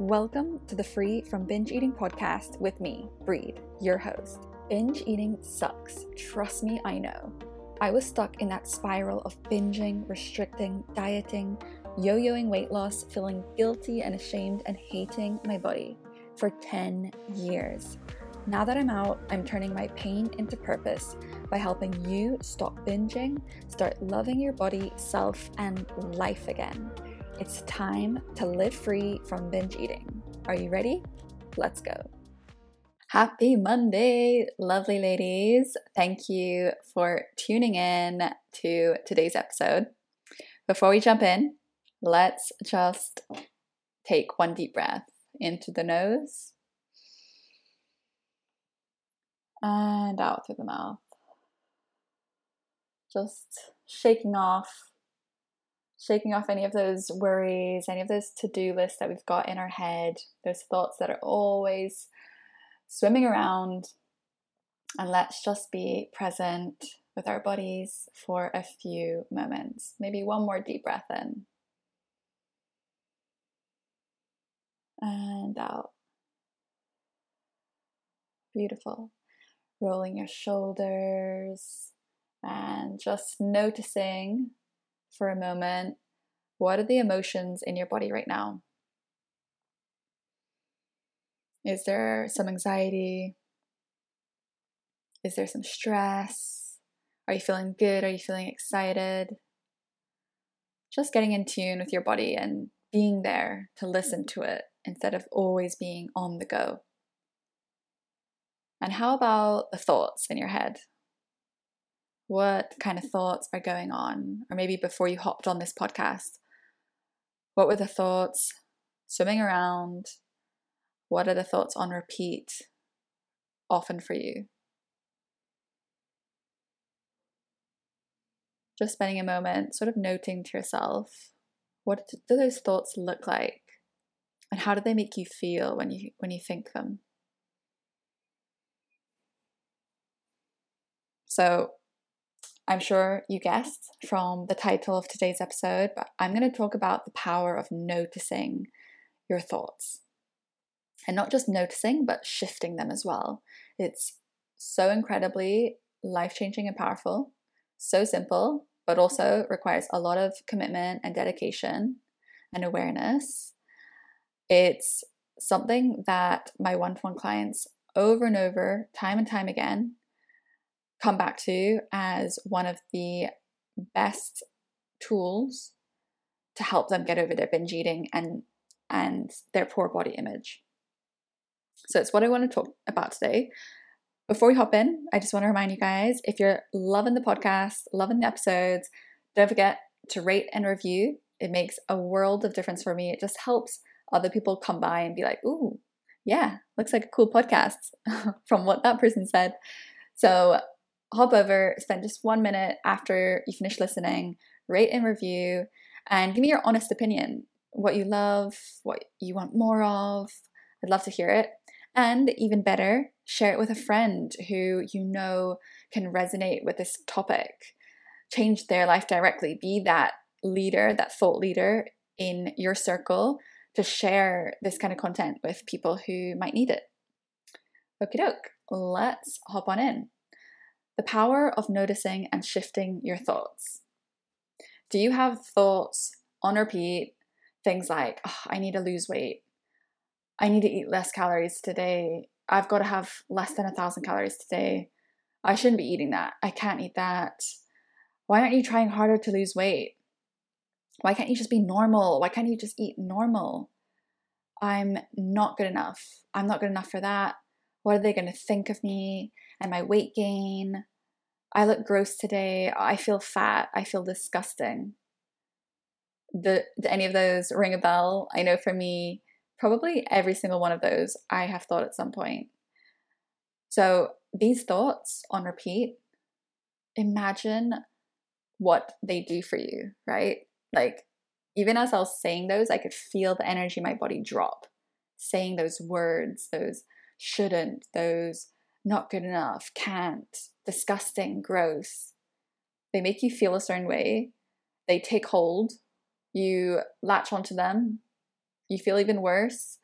Welcome to the Free from Binge Eating podcast with me, Breed, your host. Binge eating sucks. Trust me, I know. I was stuck in that spiral of binging, restricting, dieting, yo yoing weight loss, feeling guilty and ashamed, and hating my body for 10 years. Now that I'm out, I'm turning my pain into purpose by helping you stop binging, start loving your body, self, and life again. It's time to live free from binge eating. Are you ready? Let's go. Happy Monday, lovely ladies. Thank you for tuning in to today's episode. Before we jump in, let's just take one deep breath into the nose and out through the mouth. Just shaking off shaking off any of those worries, any of those to do lists that we've got in our head, those thoughts that are always swimming around. And let's just be present with our bodies for a few moments. Maybe one more deep breath in. And out. Beautiful. Rolling your shoulders and just noticing for a moment what are the emotions in your body right now? Is there some anxiety? Is there some stress? Are you feeling good? Are you feeling excited? Just getting in tune with your body and being there to listen to it instead of always being on the go. And how about the thoughts in your head? What kind of thoughts are going on, or maybe before you hopped on this podcast, what were the thoughts swimming around? What are the thoughts on repeat often for you? Just spending a moment sort of noting to yourself what do those thoughts look like and how do they make you feel when you when you think them so I'm sure you guessed from the title of today's episode, but I'm going to talk about the power of noticing your thoughts. And not just noticing, but shifting them as well. It's so incredibly life changing and powerful, so simple, but also requires a lot of commitment and dedication and awareness. It's something that my one to one clients over and over, time and time again, come back to as one of the best tools to help them get over their binge eating and and their poor body image. So it's what I want to talk about today. Before we hop in, I just want to remind you guys if you're loving the podcast, loving the episodes, don't forget to rate and review. It makes a world of difference for me. It just helps other people come by and be like, ooh, yeah, looks like a cool podcast from what that person said. So hop over, spend just one minute after you finish listening, rate and review, and give me your honest opinion what you love, what you want more of. I'd love to hear it. And even better, share it with a friend who you know can resonate with this topic, change their life directly, be that leader, that thought leader in your circle to share this kind of content with people who might need it. Okie doke, let's hop on in. The power of noticing and shifting your thoughts. Do you have thoughts on repeat? Things like, oh, I need to lose weight. I need to eat less calories today. I've got to have less than a thousand calories today. I shouldn't be eating that. I can't eat that. Why aren't you trying harder to lose weight? Why can't you just be normal? Why can't you just eat normal? I'm not good enough. I'm not good enough for that. What are they going to think of me and my weight gain? I look gross today. I feel fat. I feel disgusting. The, any of those ring a bell? I know for me, probably every single one of those I have thought at some point. So these thoughts on repeat, imagine what they do for you, right? Like, even as I was saying those, I could feel the energy in my body drop. Saying those words, those shouldn't, those not good enough, can't, disgusting, gross. They make you feel a certain way. They take hold. You latch onto them. You feel even worse.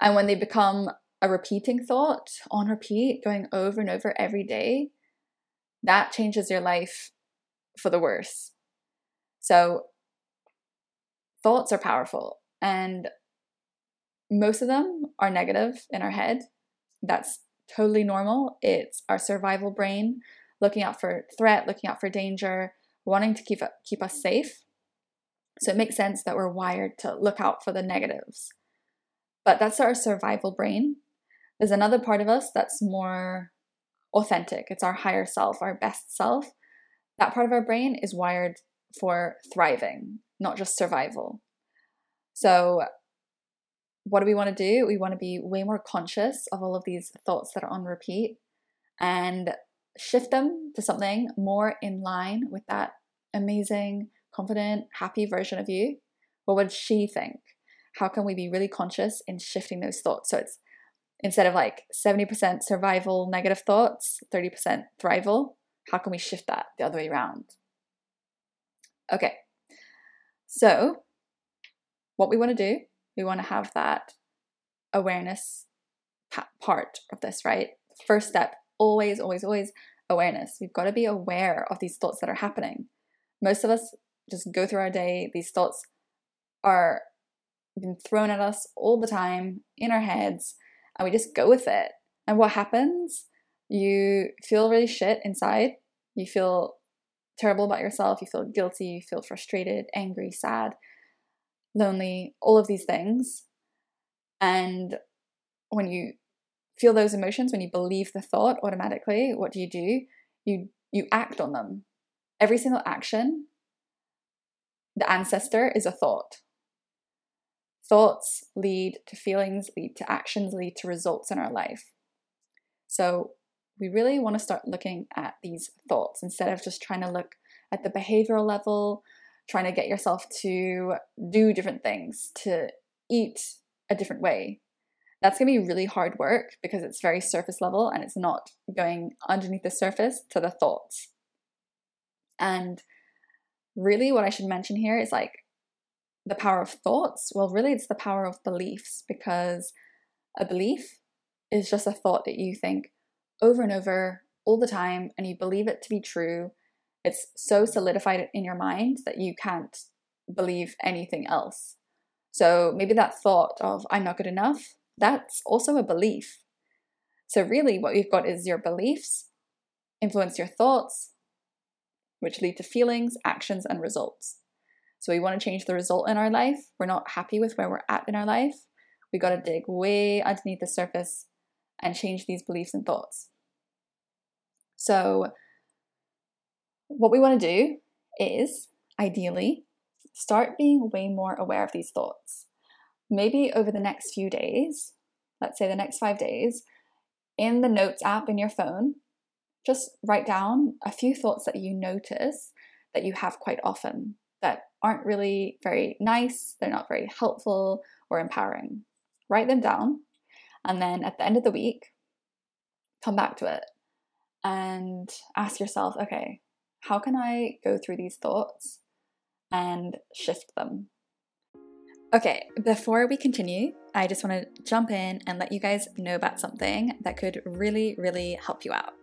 And when they become a repeating thought on repeat, going over and over every day, that changes your life for the worse. So, thoughts are powerful, and most of them are negative in our head. That's totally normal. It's our survival brain looking out for threat, looking out for danger, wanting to keep keep us safe. So it makes sense that we're wired to look out for the negatives. But that's our survival brain. There's another part of us that's more authentic. It's our higher self, our best self. That part of our brain is wired for thriving, not just survival. So, what do we want to do? We want to be way more conscious of all of these thoughts that are on repeat and shift them to something more in line with that amazing, confident, happy version of you. What would she think? How can we be really conscious in shifting those thoughts? So it's instead of like 70% survival negative thoughts, 30% thrival, how can we shift that the other way around? Okay, so what we want to do, we want to have that awareness part of this, right? First step, always, always, always awareness. We've got to be aware of these thoughts that are happening. Most of us just go through our day, these thoughts are being thrown at us all the time in our heads, and we just go with it. And what happens? You feel really shit inside. You feel terrible about yourself. You feel guilty. You feel frustrated, angry, sad, lonely, all of these things. And when you feel those emotions, when you believe the thought automatically, what do you do? You you act on them. Every single action, the ancestor is a thought. Thoughts lead to feelings, lead to actions, lead to results in our life. So we really want to start looking at these thoughts instead of just trying to look at the behavioral level, trying to get yourself to do different things, to eat a different way. That's going to be really hard work because it's very surface level and it's not going underneath the surface to the thoughts. And really, what I should mention here is like the power of thoughts. Well, really, it's the power of beliefs because a belief is just a thought that you think over and over all the time and you believe it to be true. It's so solidified in your mind that you can't believe anything else. So maybe that thought of I'm not good enough, that's also a belief. So, really, what you've got is your beliefs influence your thoughts, which lead to feelings, actions, and results. So, we want to change the result in our life. We're not happy with where we're at in our life. We got to dig way underneath the surface and change these beliefs and thoughts. So, what we want to do is ideally start being way more aware of these thoughts. Maybe over the next few days, let's say the next five days, in the Notes app in your phone, just write down a few thoughts that you notice that you have quite often that aren't really very nice, they're not very helpful or empowering. Write them down, and then at the end of the week, come back to it and ask yourself okay, how can I go through these thoughts and shift them? Okay, before we continue, I just want to jump in and let you guys know about something that could really, really help you out.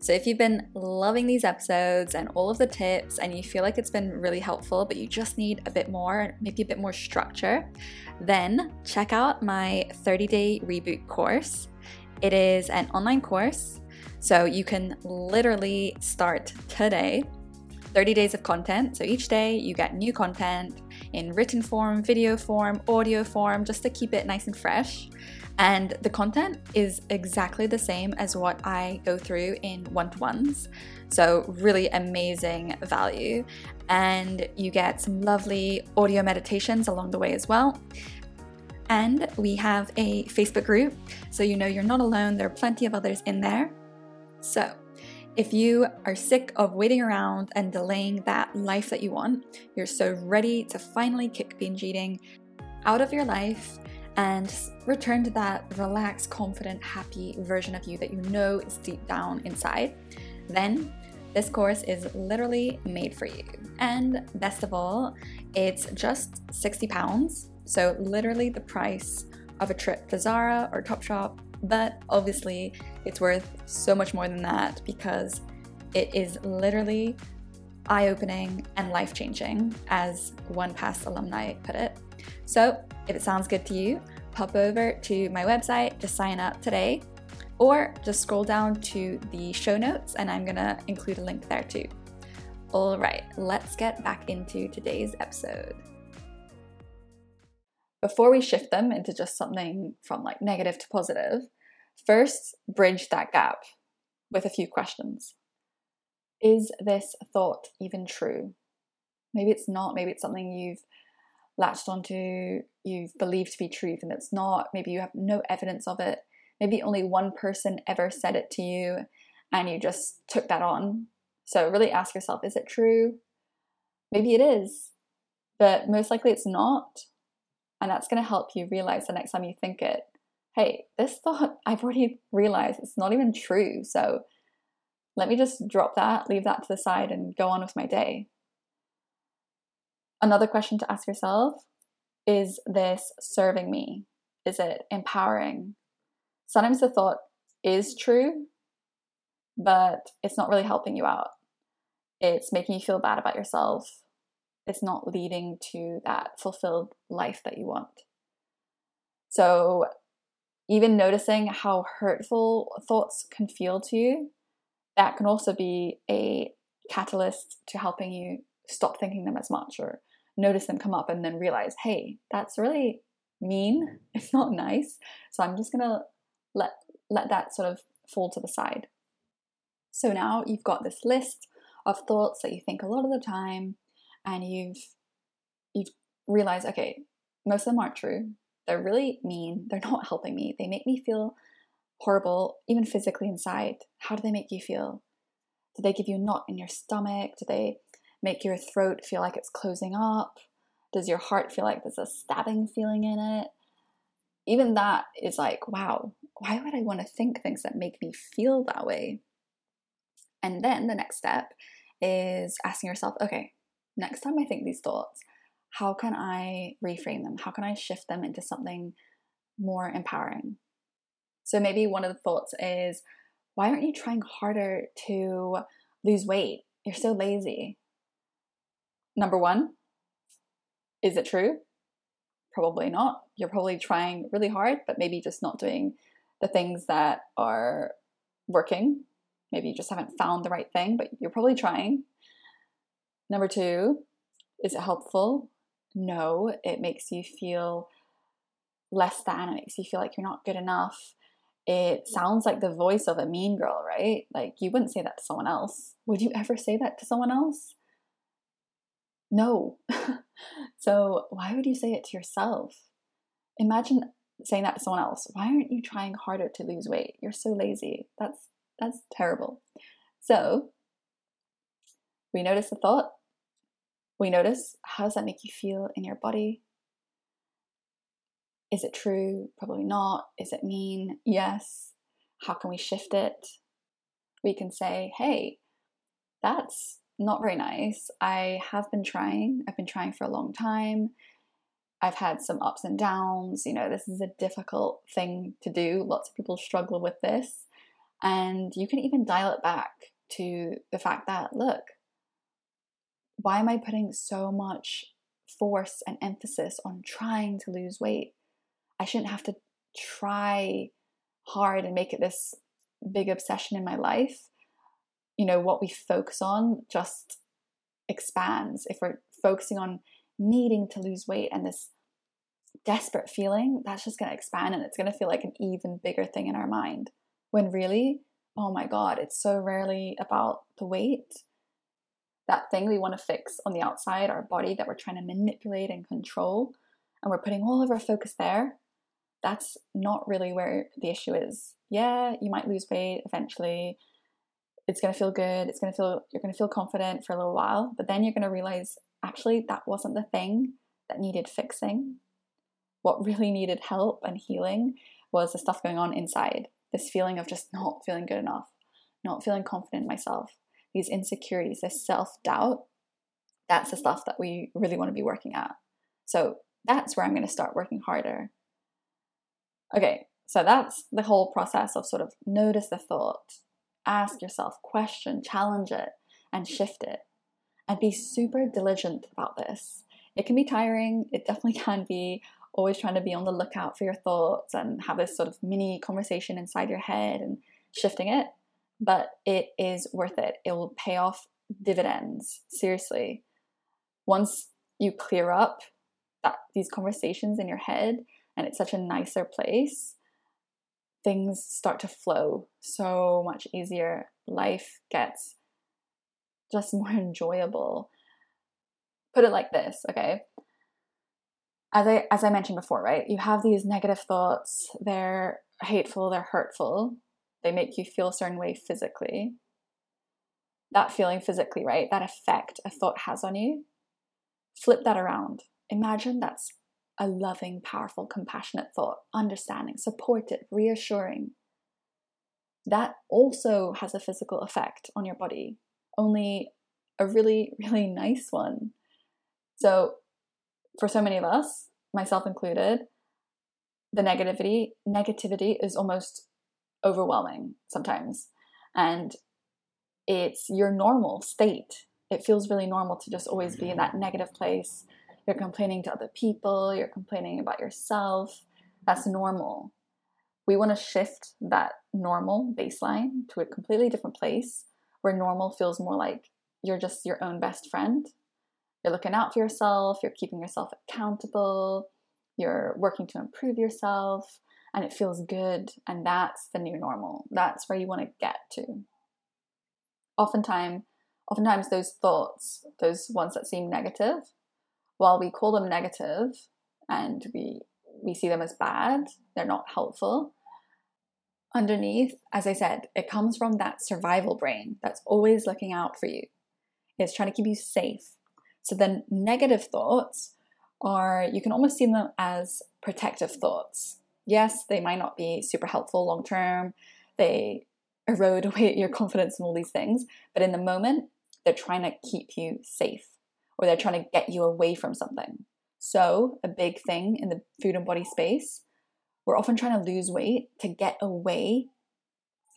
So, if you've been loving these episodes and all of the tips, and you feel like it's been really helpful, but you just need a bit more, maybe a bit more structure, then check out my 30 day reboot course. It is an online course, so you can literally start today 30 days of content. So each day you get new content in written form, video form, audio form, just to keep it nice and fresh. And the content is exactly the same as what I go through in one to ones. So, really amazing value. And you get some lovely audio meditations along the way as well. And we have a Facebook group, so you know you're not alone. There are plenty of others in there. So, if you are sick of waiting around and delaying that life that you want, you're so ready to finally kick binge eating out of your life and return to that relaxed, confident, happy version of you that you know is deep down inside, then this course is literally made for you. And best of all, it's just 60 pounds. So, literally the price of a trip to Zara or Topshop, but obviously it's worth so much more than that because it is literally eye opening and life changing, as one past alumni put it. So, if it sounds good to you, pop over to my website to sign up today, or just scroll down to the show notes and I'm gonna include a link there too. All right, let's get back into today's episode. Before we shift them into just something from like negative to positive, first bridge that gap with a few questions. Is this thought even true? Maybe it's not, maybe it's something you've latched onto, you've believed to be truth, and it's not. Maybe you have no evidence of it. Maybe only one person ever said it to you and you just took that on. So, really ask yourself is it true? Maybe it is, but most likely it's not. And that's going to help you realize the next time you think it hey, this thought I've already realized it's not even true. So, let me just drop that, leave that to the side, and go on with my day. Another question to ask yourself is this serving me? Is it empowering? Sometimes the thought is true, but it's not really helping you out. It's making you feel bad about yourself. It's not leading to that fulfilled life that you want. So, even noticing how hurtful thoughts can feel to you, that can also be a catalyst to helping you stop thinking them as much or notice them come up and then realize, hey, that's really mean. It's not nice. So I'm just gonna let let that sort of fall to the side. So now you've got this list of thoughts that you think a lot of the time, and you've you've realized, okay, most of them aren't true. They're really mean. They're not helping me. They make me feel horrible, even physically inside. How do they make you feel? Do they give you a knot in your stomach? Do they make your throat feel like it's closing up? Does your heart feel like there's a stabbing feeling in it? Even that is like, wow, why would I want to think things that make me feel that way? And then the next step is asking yourself, okay, next time I think these thoughts, how can I reframe them? How can I shift them into something more empowering? So maybe one of the thoughts is, why aren't you trying harder to lose weight? You're so lazy. Number one, is it true? Probably not. You're probably trying really hard, but maybe just not doing the things that are working. Maybe you just haven't found the right thing, but you're probably trying. Number two, is it helpful? No, it makes you feel less than, it makes you feel like you're not good enough. It sounds like the voice of a mean girl, right? Like you wouldn't say that to someone else. Would you ever say that to someone else? No. so why would you say it to yourself? Imagine saying that to someone else. Why aren't you trying harder to lose weight? You're so lazy. That's that's terrible. So we notice the thought. We notice how does that make you feel in your body? Is it true? Probably not. Is it mean? Yes. How can we shift it? We can say, hey, that's not very nice. I have been trying. I've been trying for a long time. I've had some ups and downs. You know, this is a difficult thing to do. Lots of people struggle with this. And you can even dial it back to the fact that, look, why am I putting so much force and emphasis on trying to lose weight? I shouldn't have to try hard and make it this big obsession in my life. You know what we focus on just expands. If we're focusing on needing to lose weight and this desperate feeling that's just going to expand and it's going to feel like an even bigger thing in our mind. When really oh my god it's so rarely about the weight that thing we want to fix on the outside our body that we're trying to manipulate and control and we're putting all of our focus there that's not really where the issue is. Yeah you might lose weight eventually. It's going to feel good it's going to feel you're going to feel confident for a little while but then you're going to realize actually that wasn't the thing that needed fixing. What really needed help and healing was the stuff going on inside this feeling of just not feeling good enough not feeling confident in myself these insecurities this self-doubt that's the mm-hmm. stuff that we really want to be working at so that's where i'm going to start working harder Okay, so that's the whole process of sort of notice the thought, ask yourself, question, challenge it, and shift it. And be super diligent about this. It can be tiring, it definitely can be always trying to be on the lookout for your thoughts and have this sort of mini conversation inside your head and shifting it, but it is worth it. It will pay off dividends, seriously. Once you clear up that these conversations in your head and it's such a nicer place, things start to flow so much easier. Life gets just more enjoyable. Put it like this, okay? As I as I mentioned before, right? You have these negative thoughts, they're hateful, they're hurtful. They make you feel a certain way physically. That feeling physically, right? That effect a thought has on you. Flip that around. Imagine that's a loving, powerful, compassionate thought, understanding, supportive, reassuring. That also has a physical effect on your body, only a really, really nice one. So, for so many of us, myself included, the negativity negativity is almost overwhelming sometimes. And it's your normal state. It feels really normal to just always be in mm-hmm. that negative place you're complaining to other people, you're complaining about yourself. That's normal. We want to shift that normal baseline to a completely different place where normal feels more like you're just your own best friend. You're looking out for yourself, you're keeping yourself accountable, you're working to improve yourself, and it feels good. And that's the new normal. That's where you want to get to. Oftentimes, oftentimes those thoughts, those ones that seem negative, while we call them negative and we we see them as bad, they're not helpful. Underneath, as I said, it comes from that survival brain that's always looking out for you. It's trying to keep you safe. So then negative thoughts are you can almost see them as protective thoughts. Yes, they might not be super helpful long term. They erode away your confidence and all these things, but in the moment, they're trying to keep you safe or they're trying to get you away from something. So, a big thing in the food and body space, we're often trying to lose weight to get away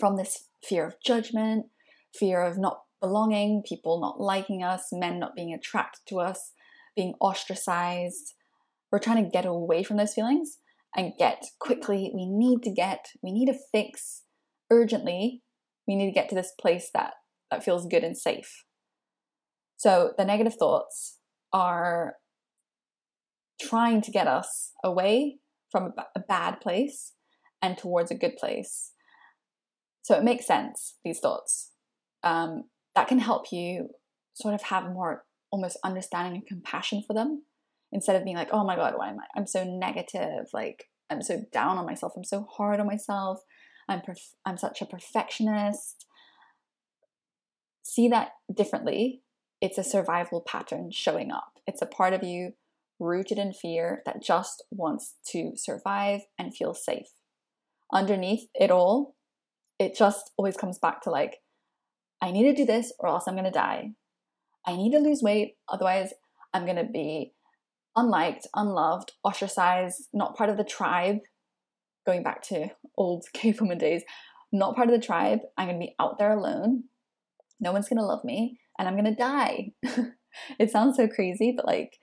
from this fear of judgment, fear of not belonging, people not liking us, men not being attracted to us, being ostracized. We're trying to get away from those feelings and get quickly. We need to get, we need to fix urgently. We need to get to this place that, that feels good and safe. So the negative thoughts are trying to get us away from a bad place and towards a good place. So it makes sense, these thoughts. Um, that can help you sort of have more almost understanding and compassion for them instead of being like, oh my God, why am I? I'm so negative. Like, I'm so down on myself. I'm so hard on myself. I'm, perf- I'm such a perfectionist. See that differently it's a survival pattern showing up. It's a part of you rooted in fear that just wants to survive and feel safe. Underneath it all, it just always comes back to like, I need to do this or else I'm going to die. I need to lose weight, otherwise, I'm going to be unliked, unloved, ostracized, not part of the tribe. Going back to old cave woman days, not part of the tribe. I'm going to be out there alone. No one's going to love me and I'm going to die. it sounds so crazy, but like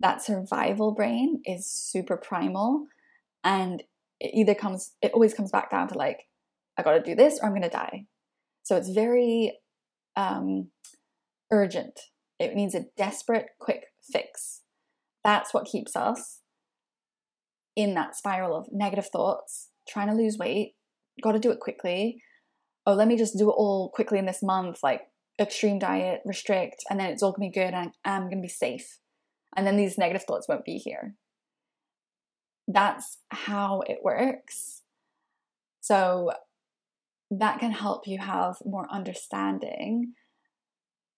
that survival brain is super primal and it either comes it always comes back down to like I got to do this or I'm going to die. So it's very um urgent. It needs a desperate quick fix. That's what keeps us in that spiral of negative thoughts, trying to lose weight, got to do it quickly. Oh, let me just do it all quickly in this month. Like, extreme diet, restrict, and then it's all gonna be good and I'm gonna be safe. And then these negative thoughts won't be here. That's how it works. So that can help you have more understanding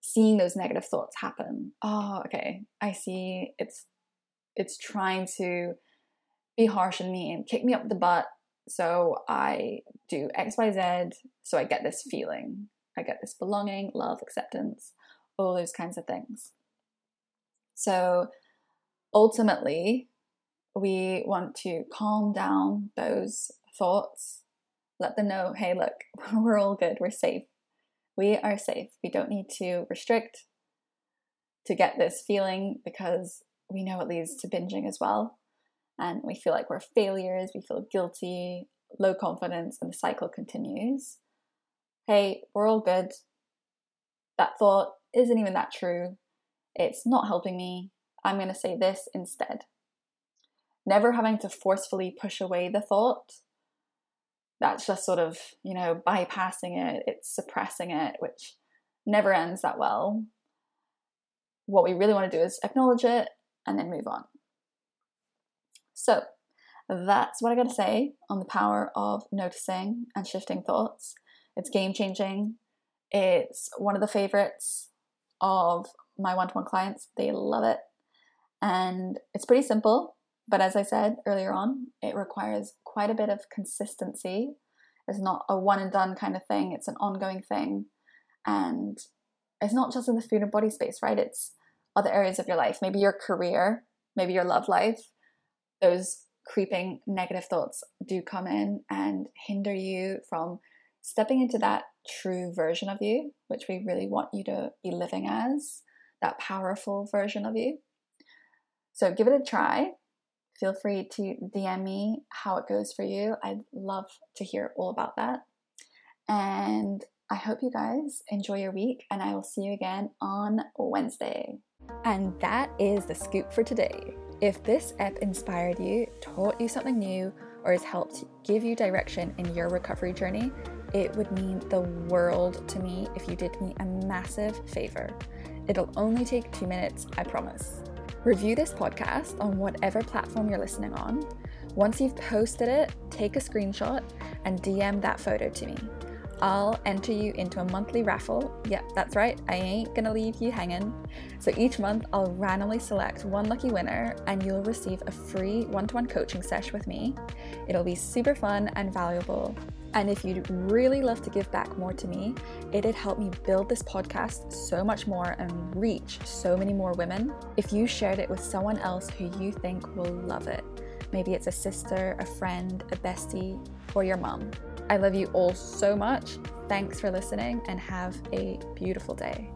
seeing those negative thoughts happen. Oh, okay. I see it's it's trying to be harsh on me and kick me up the butt so I do XYZ so I get this feeling. I get this belonging, love, acceptance, all those kinds of things. So ultimately, we want to calm down those thoughts, let them know hey, look, we're all good, we're safe. We are safe. We don't need to restrict to get this feeling because we know it leads to binging as well. And we feel like we're failures, we feel guilty, low confidence, and the cycle continues. Hey, we're all good. That thought isn't even that true. It's not helping me. I'm going to say this instead. Never having to forcefully push away the thought. That's just sort of, you know, bypassing it, it's suppressing it, which never ends that well. What we really want to do is acknowledge it and then move on. So, that's what I got to say on the power of noticing and shifting thoughts. It's game changing. It's one of the favorites of my one to one clients. They love it. And it's pretty simple, but as I said earlier on, it requires quite a bit of consistency. It's not a one and done kind of thing, it's an ongoing thing. And it's not just in the food and body space, right? It's other areas of your life, maybe your career, maybe your love life. Those creeping negative thoughts do come in and hinder you from stepping into that true version of you, which we really want you to be living as, that powerful version of you. So give it a try. Feel free to DM me how it goes for you. I'd love to hear all about that. And I hope you guys enjoy your week, and I will see you again on Wednesday. And that is the scoop for today. If this app inspired you, taught you something new, or has helped give you direction in your recovery journey, it would mean the world to me if you did me a massive favor. It'll only take two minutes, I promise. Review this podcast on whatever platform you're listening on. Once you've posted it, take a screenshot and DM that photo to me. I'll enter you into a monthly raffle. Yep, that's right, I ain't gonna leave you hanging. So each month, I'll randomly select one lucky winner and you'll receive a free one to one coaching session with me. It'll be super fun and valuable. And if you'd really love to give back more to me, it'd help me build this podcast so much more and reach so many more women if you shared it with someone else who you think will love it. Maybe it's a sister, a friend, a bestie, or your mom. I love you all so much. Thanks for listening and have a beautiful day.